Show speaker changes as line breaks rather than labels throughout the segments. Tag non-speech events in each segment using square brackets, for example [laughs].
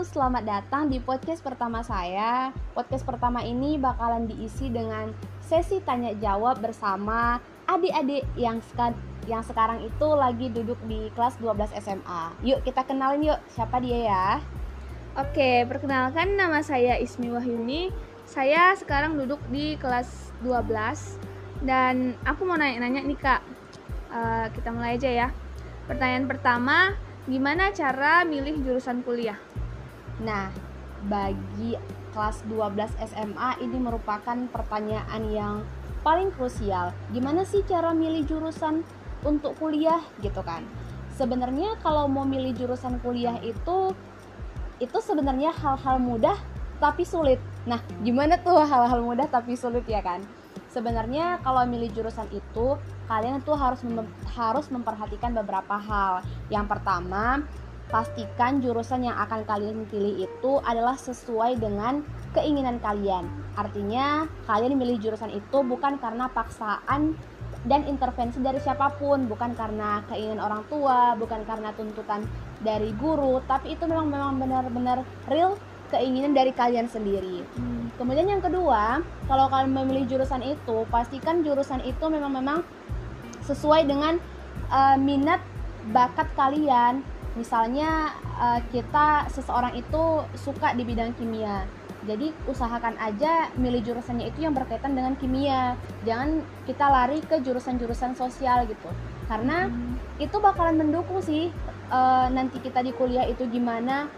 selamat datang di podcast pertama saya. Podcast pertama ini bakalan diisi dengan sesi tanya jawab bersama adik-adik yang seka yang sekarang itu lagi duduk di kelas 12 SMA. Yuk kita kenalin yuk, siapa dia ya?
Oke, perkenalkan nama saya Ismi Wahyuni. Saya sekarang duduk di kelas 12 dan aku mau nanya-nanya nih Kak. Uh, kita mulai aja ya. Pertanyaan pertama, gimana cara milih jurusan kuliah?
Nah, bagi kelas 12 SMA ini merupakan pertanyaan yang paling krusial. Gimana sih cara milih jurusan untuk kuliah gitu kan? Sebenarnya kalau mau milih jurusan kuliah itu itu sebenarnya hal-hal mudah tapi sulit. Nah, gimana tuh hal-hal mudah tapi sulit ya kan? Sebenarnya kalau milih jurusan itu kalian tuh harus mem harus memperhatikan beberapa hal. Yang pertama, pastikan jurusan yang akan kalian pilih itu adalah sesuai dengan keinginan kalian. Artinya, kalian milih jurusan itu bukan karena paksaan dan intervensi dari siapa pun, bukan karena keinginan orang tua, bukan karena tuntutan dari guru, tapi itu memang memang benar-benar real keinginan dari kalian sendiri. Hmm. Kemudian yang kedua, kalau kalian memilih jurusan itu, pastikan jurusan itu memang memang sesuai dengan uh, minat bakat kalian misalnya uh, kita seseorang itu suka di bidang kimia jadi usahakan aja milih jurusannya itu yang berkaitan dengan kimia jangan kita lari ke jurusan-jurusan sosial gitu karena hmm. itu bakalan mendukung sih uh, nanti kita di kuliah itu gimana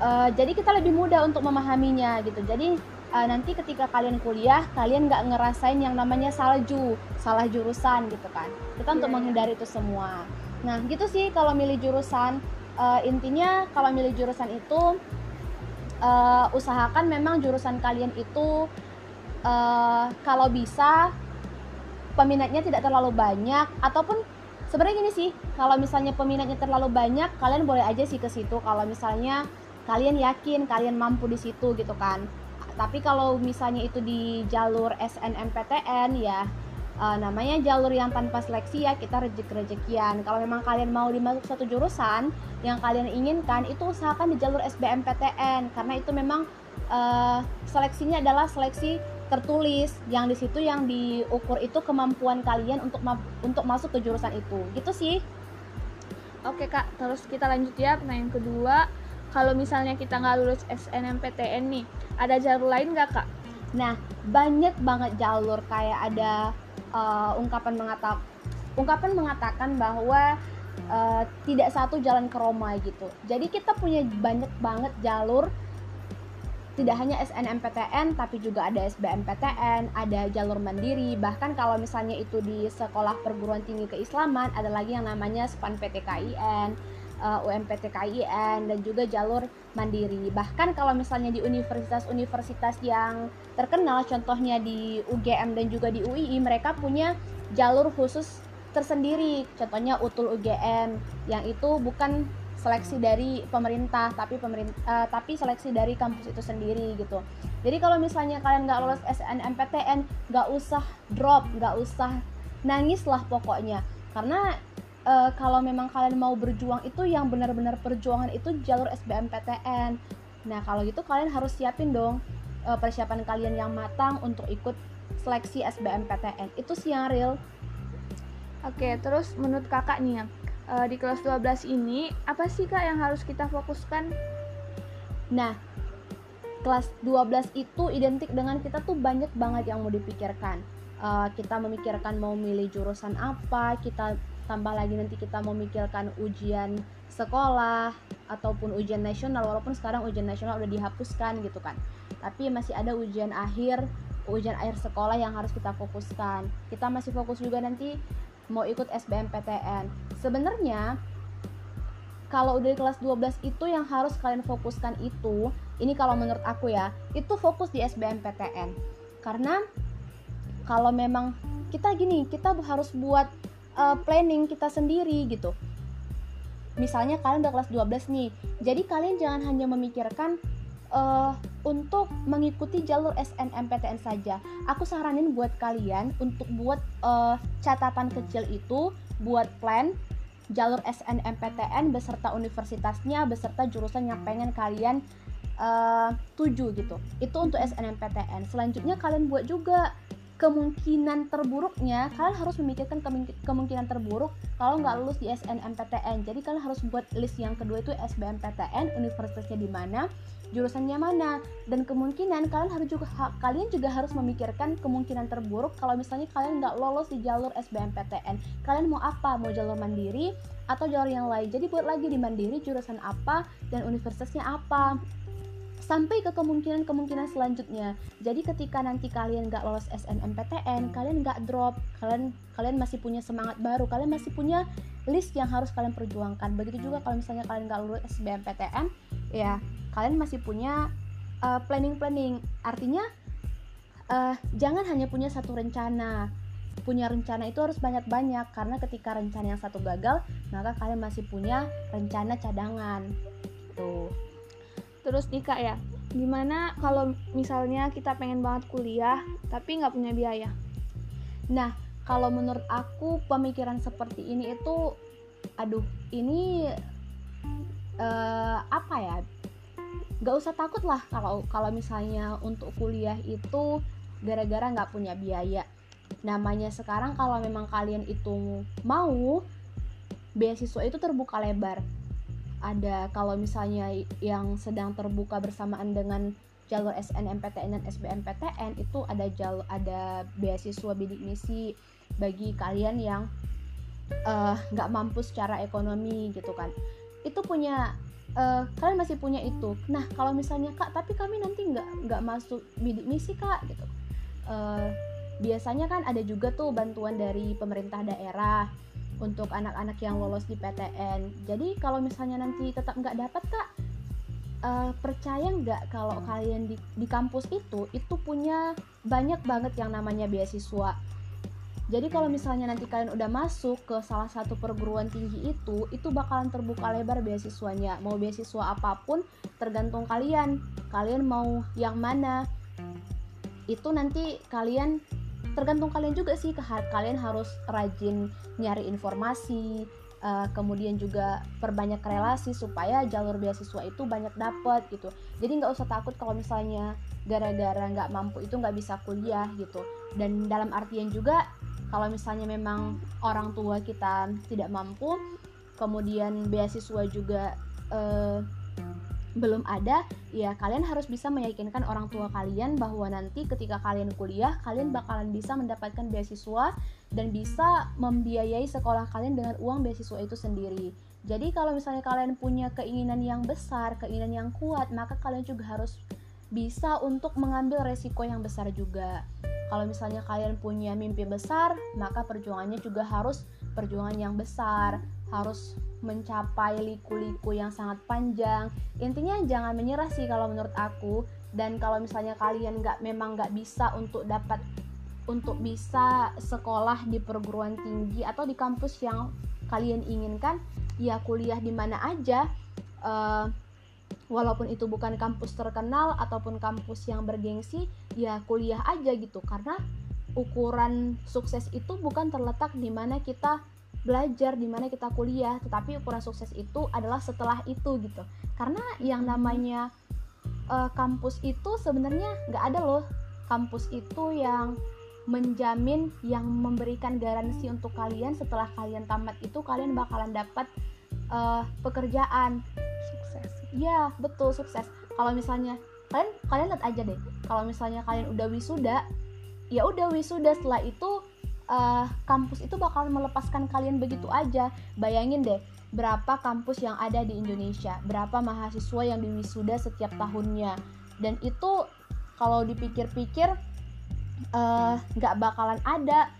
uh, jadi kita lebih mudah untuk memahaminya gitu jadi uh, nanti ketika kalian kuliah kalian nggak ngerasain yang namanya salju salah jurusan gitu kan kita yeah. untuk iya. menghindari itu semua Nah, gitu sih kalau milih jurusan. Uh, intinya kalau milih jurusan itu uh, usahakan memang jurusan kalian itu uh, kalau bisa peminatnya tidak terlalu banyak. Ataupun sebenarnya gini sih kalau misalnya peminatnya terlalu banyak kalian boleh aja sih ke situ. Kalau misalnya kalian yakin kalian mampu di situ gitu kan. Tapi kalau misalnya itu di jalur SNMPTN ya uh, namanya jalur yang tanpa seleksi ya kita rejeki-rejekian. Kalau memang kalian mau dimasuk satu jurusan yang kalian inginkan itu usahakan di jalur SBMPTN karena itu memang uh, seleksinya adalah seleksi tertulis. Yang di situ yang diukur itu kemampuan kalian untuk ma untuk masuk ke jurusan itu. Gitu sih.
Oke kak. Terus kita lanjut ya. Pertanyaan kedua kalau misalnya kita nggak lulus SNMPTN nih ada jalur lain nggak kak?
Nah banyak banget jalur. Kayak ada uh, ungkapan mengatak ungkapan mengatakan bahwa uh, tidak satu jalan ke Roma gitu. Jadi kita punya banyak banget jalur tidak hanya SNMPTN tapi juga ada SBMPTN, ada jalur mandiri, bahkan kalau misalnya itu di sekolah perguruan tinggi keislaman ada lagi yang namanya SPAN PTKIN, uh, UMPT KIN dan juga jalur mandiri. Bahkan kalau misalnya di universitas-universitas yang terkenal contohnya di UGM dan juga di UII mereka punya jalur khusus tersendiri. Contohnya UTUL UGM yang itu bukan seleksi dari pemerintah tapi pemerintah uh, tapi seleksi dari kampus itu sendiri gitu jadi kalau misalnya kalian nggak lolos SNMPTN nggak usah drop nggak usah nangis lah pokoknya karena uh, kalau memang kalian mau berjuang itu yang benar-benar perjuangan itu jalur SBMPTN. Nah, kalau gitu kalian harus siapin dong uh, persiapan kalian yang matang untuk ikut seleksi SBMPTN. Itu sih yang real.
Oke, terus menurut kakak nih ya, uh, di kelas 12 ini apa sih kak yang harus kita fokuskan?
Nah, kelas 12 itu identik dengan kita tuh banyak banget yang mau dipikirkan. Uh, kita memikirkan mau milih jurusan apa, kita tambah lagi nanti kita memikirkan ujian sekolah ataupun ujian nasional walaupun sekarang ujian nasional udah dihapuskan gitu kan. Tapi masih ada ujian akhir ujian akhir sekolah yang harus kita fokuskan. Kita masih fokus juga nanti mau ikut SBMPTN sebenarnya kalau udah di kelas 12 itu yang harus kalian fokuskan itu ini kalau menurut aku ya itu fokus di SBMPTN karena kalau memang kita gini kita harus buat uh, planning kita sendiri gitu. Misalnya kalian udah kelas 12 nih jadi kalian jangan hanya memikirkan uh, untuk mengikuti jalur SNMPTN saja. Aku saranin buat kalian untuk buat uh, catatan kecil itu buat plan jalur SNMPTN beserta universitasnya beserta jurusan yang pengen kalian uh, tuju gitu. Itu untuk SNMPTN selanjutnya kalian buat juga kemungkinan terburuknya kalian harus memikirkan kemungkinan terburuk kalau nggak lulus di SNMPTN jadi kalian harus buat list yang kedua itu SBMPTN universitasnya di mana jurusannya mana. Dan kemungkinan kalian harus juga ha, kalian juga harus memikirkan kemungkinan terburuk kalau misalnya kalian nggak lolos di jalur SBMPTN kalian mau apa? Mau jalur mandiri atau jalur yang lain? Jadi buat lagi di mandiri jurusan apa dan universitasnya apa sampai ke kemungkinan-kemungkinan selanjutnya. Jadi ketika nanti kalian nggak lolos SNMPTN, kalian nggak drop, kalian kalian masih punya semangat baru, kalian masih punya list yang harus kalian perjuangkan. Begitu juga kalau misalnya kalian nggak lulus SBMPTN, ya kalian masih punya uh, planning-planning. Artinya uh, jangan hanya punya satu rencana. Punya rencana itu harus banyak-banyak karena ketika rencana yang satu gagal, maka kalian masih punya rencana cadangan. Tuh
terus nih kak ya. Gimana kalau misalnya kita pengen banget kuliah tapi nggak punya biaya?
Nah kalau menurut aku pemikiran seperti ini itu aduh ini uh, apa ya? Nggak usah takut lah kalau kalau misalnya untuk kuliah itu gara-gara nggak punya biaya. Namanya sekarang kalau memang kalian itu mau beasiswa itu terbuka lebar ada kalau misalnya yang sedang terbuka bersamaan dengan jalur SNMPTN dan SBMPTN itu ada jalur ada beasiswa bidik misi bagi kalian yang eh, nggak uh, mampu secara ekonomi gitu kan. Itu punya uh, kalian masih punya itu. Nah kalau misalnya kak tapi kami nanti nggak nggak masuk bidik misi kak gitu. Uh, biasanya kan ada juga tuh bantuan dari pemerintah daerah untuk anak-anak yang lolos di PTN. Jadi kalau misalnya nanti tetap nggak dapat kak, uh, percaya nggak kalau kalian di, di kampus itu itu punya banyak banget yang namanya beasiswa. Jadi kalau misalnya nanti kalian udah masuk ke salah satu perguruan tinggi itu, itu bakalan terbuka lebar beasiswanya. Mau beasiswa apa pun tergantung kalian. Kalian mau yang mana? Itu nanti kalian tergantung kalian juga sih. Kalian harus rajin nyari informasi uh, kemudian juga perbanyak relasi supaya jalur beasiswa itu banyak dapat gitu. Jadi nggak usah takut kalau misalnya gara-gara nggak mampu itu nggak bisa kuliah gitu. Dan dalam artian juga kalau misalnya memang orang tua kita tidak mampu kemudian beasiswa juga uh, belum ada, ya kalian harus bisa meyakinkan orang tua kalian bahwa nanti ketika kalian kuliah, kalian bakalan bisa mendapatkan beasiswa dan bisa membiayai sekolah kalian dengan uang beasiswa itu sendiri. Jadi kalau misalnya kalian punya keinginan yang besar, keinginan yang kuat, maka kalian juga harus bisa untuk mengambil resiko yang besar juga. Kalau misalnya kalian punya mimpi besar, maka perjuangannya juga harus perjuangan yang besar, harus mencapai liku-liku yang sangat panjang. Intinya jangan menyerah sih kalau menurut aku. Dan kalau misalnya kalian nggak memang nggak bisa untuk dapat untuk bisa sekolah di perguruan tinggi atau di kampus yang kalian inginkan ya kuliah di mana aja. Uh, walaupun itu bukan kampus terkenal ataupun kampus yang bergengsi ya kuliah aja gitu. Karena ukuran sukses itu bukan terletak di mana kita belajar di mana kita kuliah tetapi ukuran sukses itu adalah setelah itu gitu. Karena yang namanya uh, kampus itu sebenarnya nggak ada loh. Kampus itu yang menjamin yang memberikan garansi untuk kalian. Setelah kalian tamat itu kalian bakalan dapat uh, pekerjaan.
Sukses.
Ya betul sukses. Kalau misalnya kalian kalian lihat aja deh. Kalau misalnya kalian udah wisuda ya udah wisuda. Setelah itu uh, kampus itu bakal melepaskan kalian begitu aja. Bayangin deh, berapa kampus yang ada di Indonesia, berapa mahasiswa yang diwisuda setiap tahunnya, dan itu kalau dipikir-pikir eh, nggak uh, bakalan ada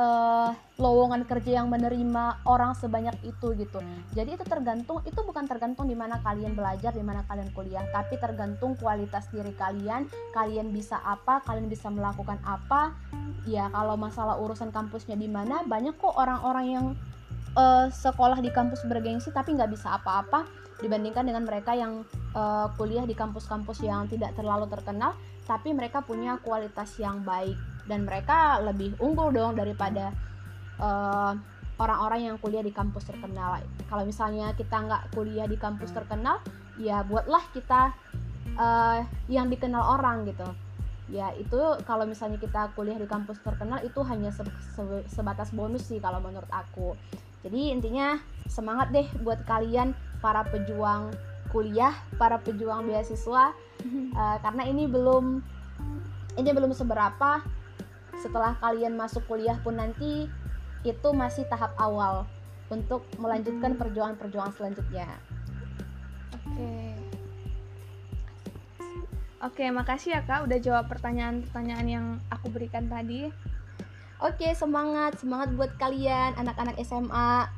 uh, lowongan kerja yang menerima orang sebanyak itu gitu. Jadi itu tergantung itu bukan tergantung di mana kalian belajar, di mana kalian kuliah, tapi tergantung kualitas diri kalian, kalian bisa apa, kalian bisa melakukan apa. Ya kalau masalah urusan kampusnya di mana, banyak kok orang-orang yang uh, sekolah di kampus bergengsi tapi nggak bisa apa-apa dibandingkan dengan mereka yang uh, kuliah di kampus-kampus yang tidak terlalu terkenal tapi mereka punya kualitas yang baik dan mereka lebih unggul dong daripada uh, orang-orang yang kuliah di kampus terkenal. Kalau misalnya kita nggak kuliah di kampus terkenal, ya buatlah kita uh, yang dikenal orang gitu. Ya itu kalau misalnya kita kuliah di kampus terkenal itu hanya se se sebatas bonus sih kalau menurut aku. Jadi intinya semangat deh buat kalian para pejuang kuliah, para pejuang beasiswa uh, [laughs] karena ini belum ini belum seberapa setelah kalian masuk kuliah pun nanti itu masih tahap awal untuk melanjutkan perjuangan-perjuangan selanjutnya.
Oke. Oke, makasih ya Kak udah jawab pertanyaan-pertanyaan yang aku berikan tadi.
Oke, semangat, semangat buat kalian anak-anak SMA.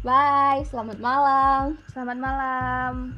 Bye, selamat malam.
Selamat malam.